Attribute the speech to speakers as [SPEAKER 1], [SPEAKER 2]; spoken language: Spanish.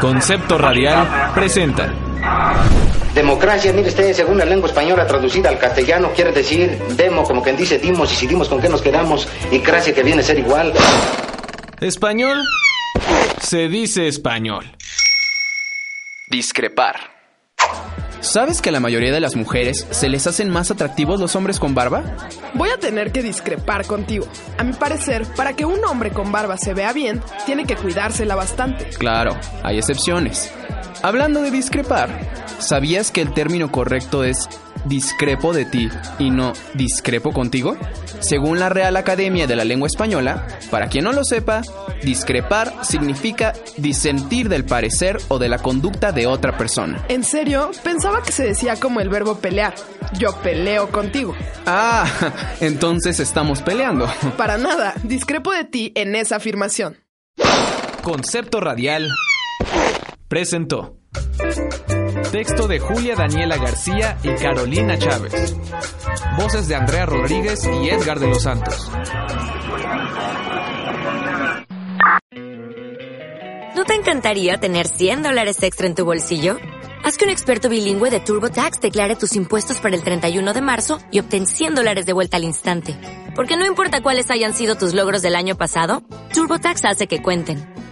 [SPEAKER 1] Concepto Radial presenta.
[SPEAKER 2] Democracia, mire usted, según la lengua española traducida al castellano, quiere decir demo, como quien dice dimos, y si dimos, ¿con qué nos quedamos? Y cracia que viene a ser igual.
[SPEAKER 1] Español se dice español.
[SPEAKER 3] Discrepar.
[SPEAKER 4] ¿Sabes que a la mayoría de las mujeres se les hacen más atractivos los hombres con barba?
[SPEAKER 5] Voy a tener que discrepar contigo. A mi parecer, para que un hombre con barba se vea bien, tiene que cuidársela bastante.
[SPEAKER 4] Claro, hay excepciones. Hablando de discrepar, ¿sabías que el término correcto es discrepo de ti y no discrepo contigo? Según la Real Academia de la Lengua Española, para quien no lo sepa, discrepar significa disentir del parecer o de la conducta de otra persona.
[SPEAKER 5] ¿En serio? Pensaba que se decía como el verbo pelear. Yo peleo contigo.
[SPEAKER 4] Ah, entonces estamos peleando.
[SPEAKER 5] Para nada, discrepo de ti en esa afirmación.
[SPEAKER 1] Concepto Radial presentó. Texto de Julia Daniela García y Carolina Chávez. Voces de Andrea Rodríguez y Edgar de los Santos.
[SPEAKER 6] ¿No te encantaría tener 100 dólares extra en tu bolsillo? Haz que un experto bilingüe de TurboTax declare tus impuestos para el 31 de marzo y obtén 100 dólares de vuelta al instante. Porque no importa cuáles hayan sido tus logros del año pasado, TurboTax hace que cuenten.